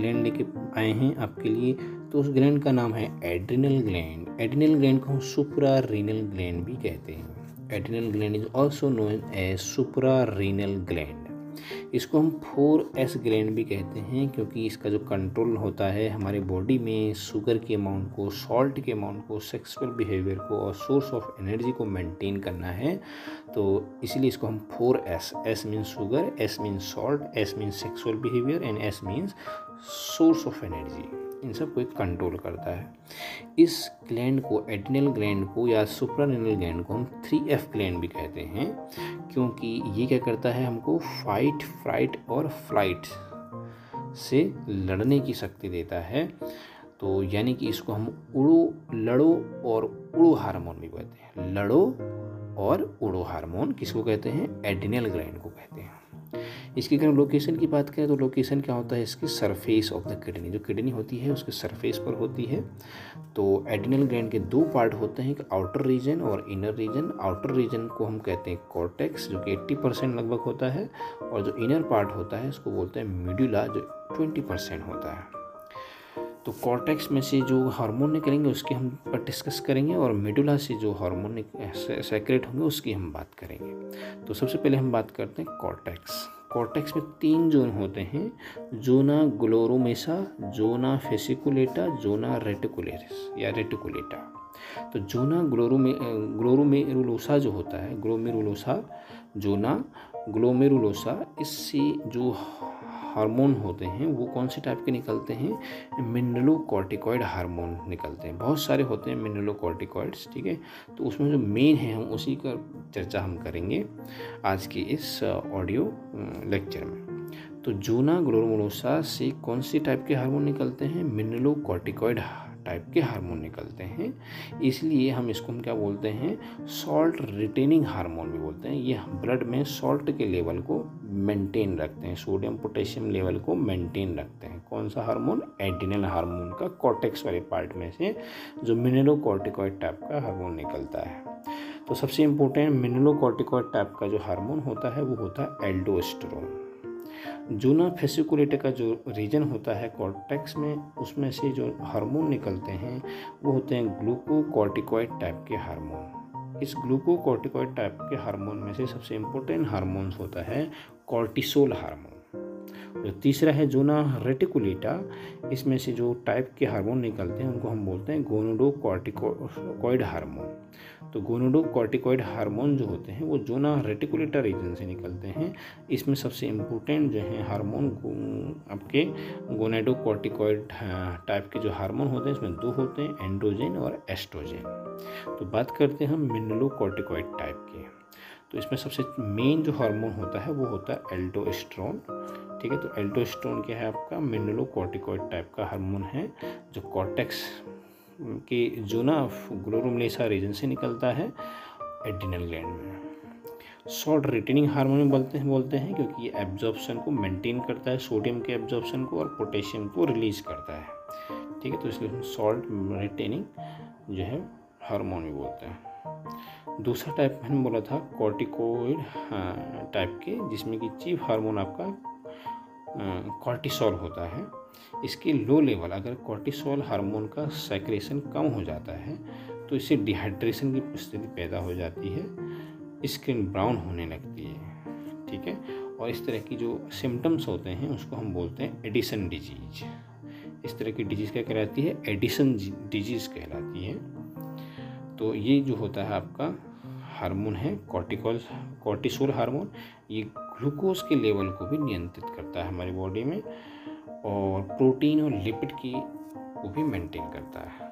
Gland लेके आए हैं आपके लिए तो उस ग्लैंड का नाम है एड्रिनल ग्लैंड एड्रिनल ग्लैंड को हम सुपरा रीनल ग्लैंड भी कहते हैं. Adrenal gland is also known as suprarenal gland इसको हम फोर एस ग्लैंड भी कहते हैं, क्योंकि इसका जो कंट्रोल होता है हमारे बॉडी में शुगर के अमाउंट को सॉल्ट के अमाउंट को सेक्सुअल बिहेवियर को और सोर्स ऑफ़ एनर्जी को मेंटेन करना है। तो इसलिए इसको हम four S S means sugar S means salt S means sexual behaviour and S means source of energy इन सबको एक कंट्रोल करता है। इस ग्लैंड को एडिनल ग्लैंड को या सुप्रानिनल ग्लैंड को हम थ्री एफ़ ग्लैंड भी कहते हैं, क्योंकि ये क्या करता है हमको फाइट फ्राइट और फ़्लाइट से लड़ने की शक्ति देता है। तो यानी कि इसको हम उड़ो, लड़ो और उड़ो हार्मोन भी कहते हैं। लड़ो और उड़ो हार्मोन किसको कहते हैं? एडिनल ग्लैंड को कहते हैं। इसकी अगर लोकेशन की बात करें तो लोकेशन क्या होता है? इसकी सरफेस ऑफ़ द किडनी जो किडनी होती है, उसके सरफेस पर होती है। तो एडिनल ग्रैंड के दो पार्ट होते हैं, एक आउटर रीजन और इनर रीजन आउटर रीजन को हम कहते हैं कॉर्टेक्स जो कि 80 परसेंट लगभग होता है और जो इनर पार्ट होता है उसको बोलते हैं मिड्यूला जो 20 परसेंट होता है। तो कॉर्टेक्स में से जो हार्मोन निकलेंगे, उसकी हम पर डिस्कस करेंगे और मेडुला से जो हार्मोन सेक्रेट होंगे, उसकी हम बात करेंगे। तो सबसे पहले हम बात करते हैं कॉर्टेक्स कॉर्टेक्स में तीन जोन होते हैं, zona glomerulosa, zona fasciculata, zona reticularis या रेटिकुलेटा। तो जोना ग्लोरोमे, ग्लोरोमेरुलोसा जो होता है, ग्लोमेरुलोसा, जोना ग्लोमेरुलोसा, इससे जो हार्मोन होते हैं, वो कौन से टाइप के निकलते हैं? मिनरलो कॉर्टिकॉइड हार्मोन निकलते हैं। बहुत सारे होते हैं मिनरलो कॉर्टिकॉइड्स ठीक है? तो उसमें जो मेन है हम, उसी का चर्चा हम करेंगे आज के इस ऑडियो लेक्चर में। तो जूना ग्लोरोमोलोसा से कौन से टाइप के हार्मोन निकलते हैं? मिनरलो कॉर्टिकॉइड टाइप के हार्मोन निकलते हैं। इसलिए हम इसको हम क्या बोलते हैं? सॉल्ट रिटेनिंग हार्मोन भी बोलते हैं। ये ब्लड में सॉल्ट के लेवल को मेंटेन रखते हैं। सोडियम पोटेशियम लेवल को मेंटेन रखते हैं। कौन सा हार्मोन एडिनल हार्मोन का कॉर्टेक्स वाले पार्ट में से जो मिनरोकॉर्टिकॉइड टाइप का हार्मोन निकलता है। तो सबसे इम्पोर्टेंट मिनरोकॉर्टिकॉइड टाइप का जो हार्मोन होता है, वो होता है एल्डोस्टेरोन जूना फेसिकुलेट का जो रीजन होता है कॉर्टेक्स में, उसमें से जो हार्मोन निकलते हैं, वो होते हैं ग्लूकोकॉर्टिकॉइड टाइप के हार्मोन। इस ग्लूकोकॉर्टिकॉइड टाइप के हार्मोन में से सबसे इम्पोर्टेंट हार्मोन्स होता है कॉर्टिसोल हार्मोन। जो तीसरा है जोना रेटिकुलेटा। इसमें से जो टाइप के हार्मोन निकलते हैं, उनको हम बोलते हैं गोनोडो कॉर्टिकॉइड हार्मोन तो गोनोडो कॉर्टिकॉइड हार्मोन जो होते हैं, वो जोना रेटिकुलेटर रीजन से निकलते हैं। इसमें सबसे इम्पोर्टेंट जो है हार्मोन आपके गोनेडो कॉर्टिकॉइड टाइप के जो हार्मोन होते हैं इसमें दो होते हैं एंड्रोजेन और एस्ट्रोजेन तो बात करते हैं हम मिनलो कॉर्टिकॉइड टाइप के। तो इसमें सबसे मेन जो हार्मोन होता है, वो होता है एल्डोस्ट्रॉन ठीक है तो एल्टोस्टोन क्या है आपका? मिनलो कॉर्टिकॉइड टाइप का हार्मोन है, जो कॉर्टेक्स के जो ना ग्लोरोमलेसा रीजन से निकलता है एडिनल ग्लैंड में। सॉल्ट रिटेनिंग हार्मोन बोलते हैं बोलते हैं, क्योंकि ये एब्जॉर्प्शन को मेंटेन करता है, सोडियम के एब्जॉर्प्शन को और पोटेशियम को रिलीज़ करता है। ठीक है तो इसलिए सॉल्ट रिटेनिंग जो है, हार्मोन भी बोलते हैं। दूसरा टाइप मैंने बोला था, कॉर्टिकोइड टाइप के, जिसमें कि चीफ हार्मोन आपका कॉर्टिसोल होता है। इसके लो लेवल, अगर कॉर्टिसोल हार्मोन का सेक्रेशन कम हो जाता है तो इससे डिहाइड्रेशन की स्थिति पैदा हो जाती है स्किन ब्राउन होने लगती है, ठीक है? और इस तरह की जो सिम्टम्स होते हैं, उसको हम बोलते हैं एडिसन डिज़ीज़ इस तरह की डिज़ीज़ क्या कहलाती है? एडिसन डिज़ीज़ कहलाती है। तो ये जो होता है आपका हार्मोन है कॉर्टिकॉल कॉर्टिसोल हार्मोन, ये ग्लूकोज के लेवल को भी नियंत्रित करता है हमारी बॉडी में और प्रोटीन और लिपिड की को भी मेंटेन करता है।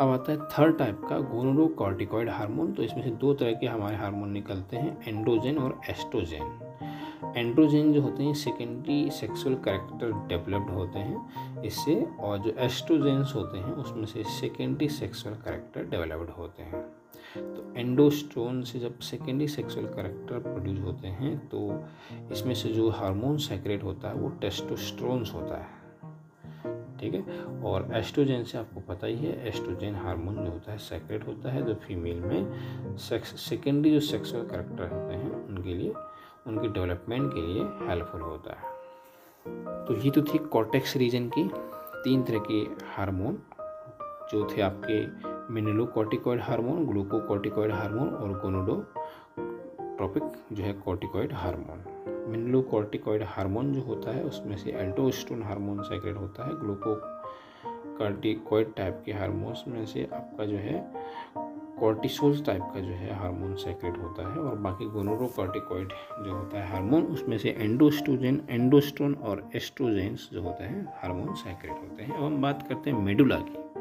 अब आता है थर्ड टाइप का गोनोडोकॉर्टिकॉइड हार्मोन। तो इसमें से दो तरह के हमारे हार्मोन निकलते हैं एंड्रोजन और एस्ट्रोजन एंड्रोजन जो होते हैं सेकेंडरी सेक्सुअल करेक्टर डेवलप्ड होते हैं। इससे और जो एस्ट्रोजेंस होते हैं, उसमें से सेकेंडरी सेक्सुअल करेक्टर डेवलप्ड होते हैं। तो एंडोस्ट्रोन से जब सेकेंडरी सेक्सुअल करेक्टर प्रोड्यूस होते हैं तो इसमें से जो हार्मोन सेक्रेट होता है, वो टेस्टोस्ट्रोन्स होता है। ठीक है? और एस्ट्रोजन से आपको पता ही है एस्ट्रोजन हार्मोन जो होता है सेक्रेट होता है जो फीमेल में सेक्स सेकेंडरी जो सेक्सुअल करेक्टर होते हैं, उनके लिए, उनके डेवलपमेंट के लिए हेल्पफुल होता है। तो ये तो थी कॉर्टेक्स रीजन की तीन तरह के हार्मोन जो थे आपके मिनलोकॉर्टिकॉइड हार्मोन, ग्लूकोकॉर्टिकॉइड हार्मोन और गोनोडोट्रोपिक जो है कॉर्टिकॉइड हार्मोन। मिनलोकॉर्टिकॉइड हार्मोन जो होता है, उसमें से एल्टोस्टोन हार्मोन सेक्रेट होता है। ग्लूको कार्टिकॉइड टाइप के हार्मोन्स में से आपका जो है कॉर्टिसोल टाइप का जो है हार्मोन सेक्रेट होता है और बाकी गोनोरोकॉर्टिकॉइड जो होता है हार्मोन, उसमें से एंडोस्टोजन एंडोस्टोन और एस्ट्रोजेंस जो होते हैं हार्मोन सेक्रेट होते हैं। अब हम बात करते हैं मेडुला की।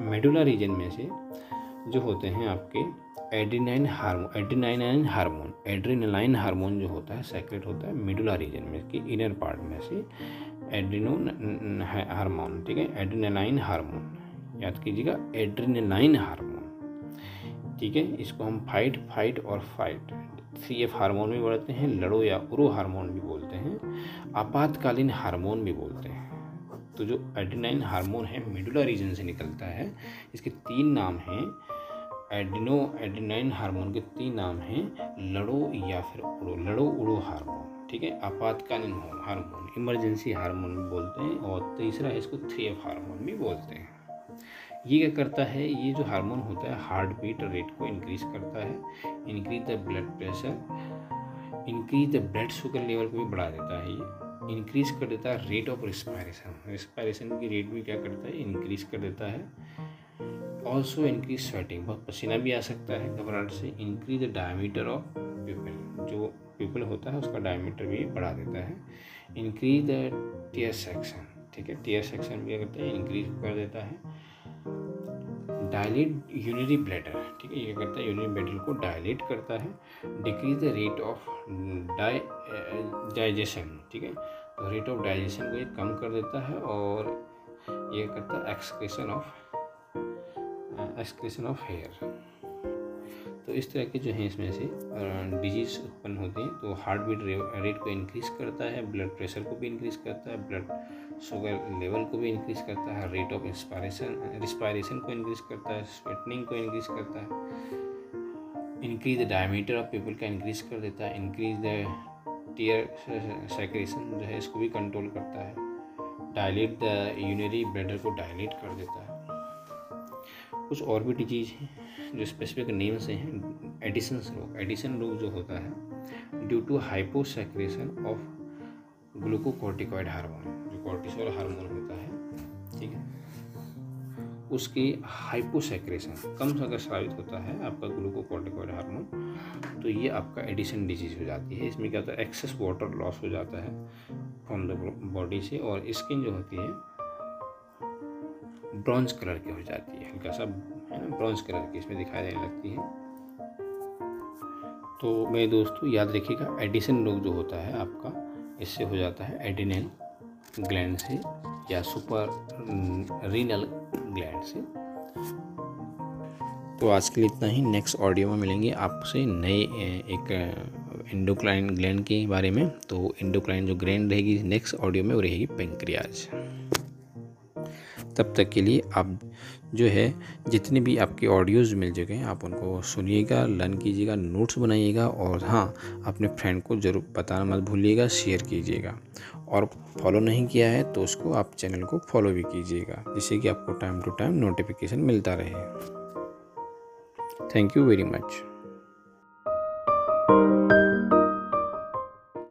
मेडुला रीजन में से जो होते हैं आपके adrenaline hormone adrenaline hormone adrenaline hormone जो होता है सेक्रेट होता है मेडुला रीजन में कि इनर पार्ट में से एड्रीनो हार्मोन ठीक है? एड्रीनाइन हार्मोन याद कीजिएगा एड्रीनाइन हार्मोन ठीक है? इसको हम फाइट फाइट और फाइट सी एफ़ हारमोन भी बोलते हैं, लड़ो या उरो हार्मोन भी बोलते हैं, आपातकालीन हार्मोन भी बोलते हैं। तो जो एड्रीनाइन हार्मोन है मिडुला रीजन से निकलता है, इसके तीन नाम हैं एडिनो एड्रीनाइन हार्मोन के तीन नाम हैं, लड़ो या फिर उड़ो, लड़ो उड़ो हार्मोन ठीक है? आपातकालीन हार्मोन इमरजेंसी हार्मोन भी बोलते हैं और तीसरा इसको थ्री एफ़ हार्मोन भी बोलते हैं। ये क्या करता है? ये जो हार्मोन होता है हार्ट बीट रेट को इंक्रीज करता है increase the blood pressure increase the blood sugar level को भी बढ़ा देता है ये। इंक्रीज कर देता है रेट ऑफ़ रिस्पायरेशन रिस्पायरेशन की रेट भी क्या करता है? इंक्रीज कर देता है। ऑल्सो इंक्रीज स्वेटिंग बहुत पसीना भी आ सकता है घबराहट से। Increase the diameter of pupil जो पीपल होता है, उसका डायमीटर भी बढ़ा देता है। इंक्रीज द टीयर सेक्शन ठीक है? टीयर सेक्शन भी क्या करता है? इंक्रीज कर देता है। डायलेट यूनरी ब्लैडर ठीक है? ये करता है? यूनरी ब्लैडर को डायलेट करता है decrease the rate of digestion ठीक है? तो रेट ऑफ़ डाइजेशन को ये कम कर देता है और ये करता है? Excretion of excretion of hair तो इस तरह के जो हैं इसमें से डिज़ीज़ उत्पन्न होते हैं तो हार्ट बीट रेट को इंक्रीज करता है ब्लड प्रेशर को भी इंक्रीज करता है ब्लड शुगर लेवल को भी इंक्रीज करता है रेट ऑफ़ इंस्पायरेशन रिस्पायरेशन को इंक्रीज करता है स्वेटनिंग को इंक्रीज करता है increase the diameter of pupil का इंक्रीज कर देता है इंक्रीज द टीयर सेक्रेशन जो है इसको भी कंट्रोल करता है डायलेट द यूनरी ब्लडर को डायलेट कर देता है। कुछ और भी डिज़ीज़ हैं, जो स्पेसिफिक नेम से हैं एडिसन रोग। एडिसन रोग जो होता है due to hyposecretion of glucocorticoid hormone जो कॉर्टिसोल हार्मोन होता है, ठीक है? उसकी हाइपोसेक्रेशन कम से अगर स्रावित होता है आपका ग्लूकोकॉर्टिकॉइड हार्मोन तो ये आपका एडिशन डिज़ीज़ हो जाती है। इसमें क्या होता है एक्सेस वाटर लॉस हो जाता है फ्रॉम द बॉडी से और स्किन जो होती है ब्रॉन्ज कलर की हो जाती है, हल्का सा, है ना, ब्रॉन्ज कलर की इसमें दिखाई देने लगती है। तो मेरे दोस्तों, याद रखिएगा, एडिसन रोग जो होता है आपका, इससे हो जाता है एडिनल ग्लैंड से या सुपर रीनल ग्लैंड से। तो आज के लिए इतना ही, नेक्स्ट ऑडियो में मिलेंगे आपसे नए एक इंडोक्लाइन ग्लैंड के बारे में। तो इंडोक्लाइन जो ग्लैंड रहेगी, नेक्स्ट ऑडियो में वो रहेगी पेंक्रियाज। तब तक के लिए आप जो है, जितने भी आपके ऑडियोज़ मिल चुके आप उनको सुनिएगा लर्न कीजिएगा नोट्स बनाइएगा और हाँ अपने फ्रेंड को ज़रूर बताना मत भूलिएगा शेयर कीजिएगा। और फॉलो नहीं किया है तो उसको आप चैनल को फॉलो भी कीजिएगा, जिससे कि आपको टाइम टू टाइम नोटिफिकेशन मिलता रहे। Thank you very much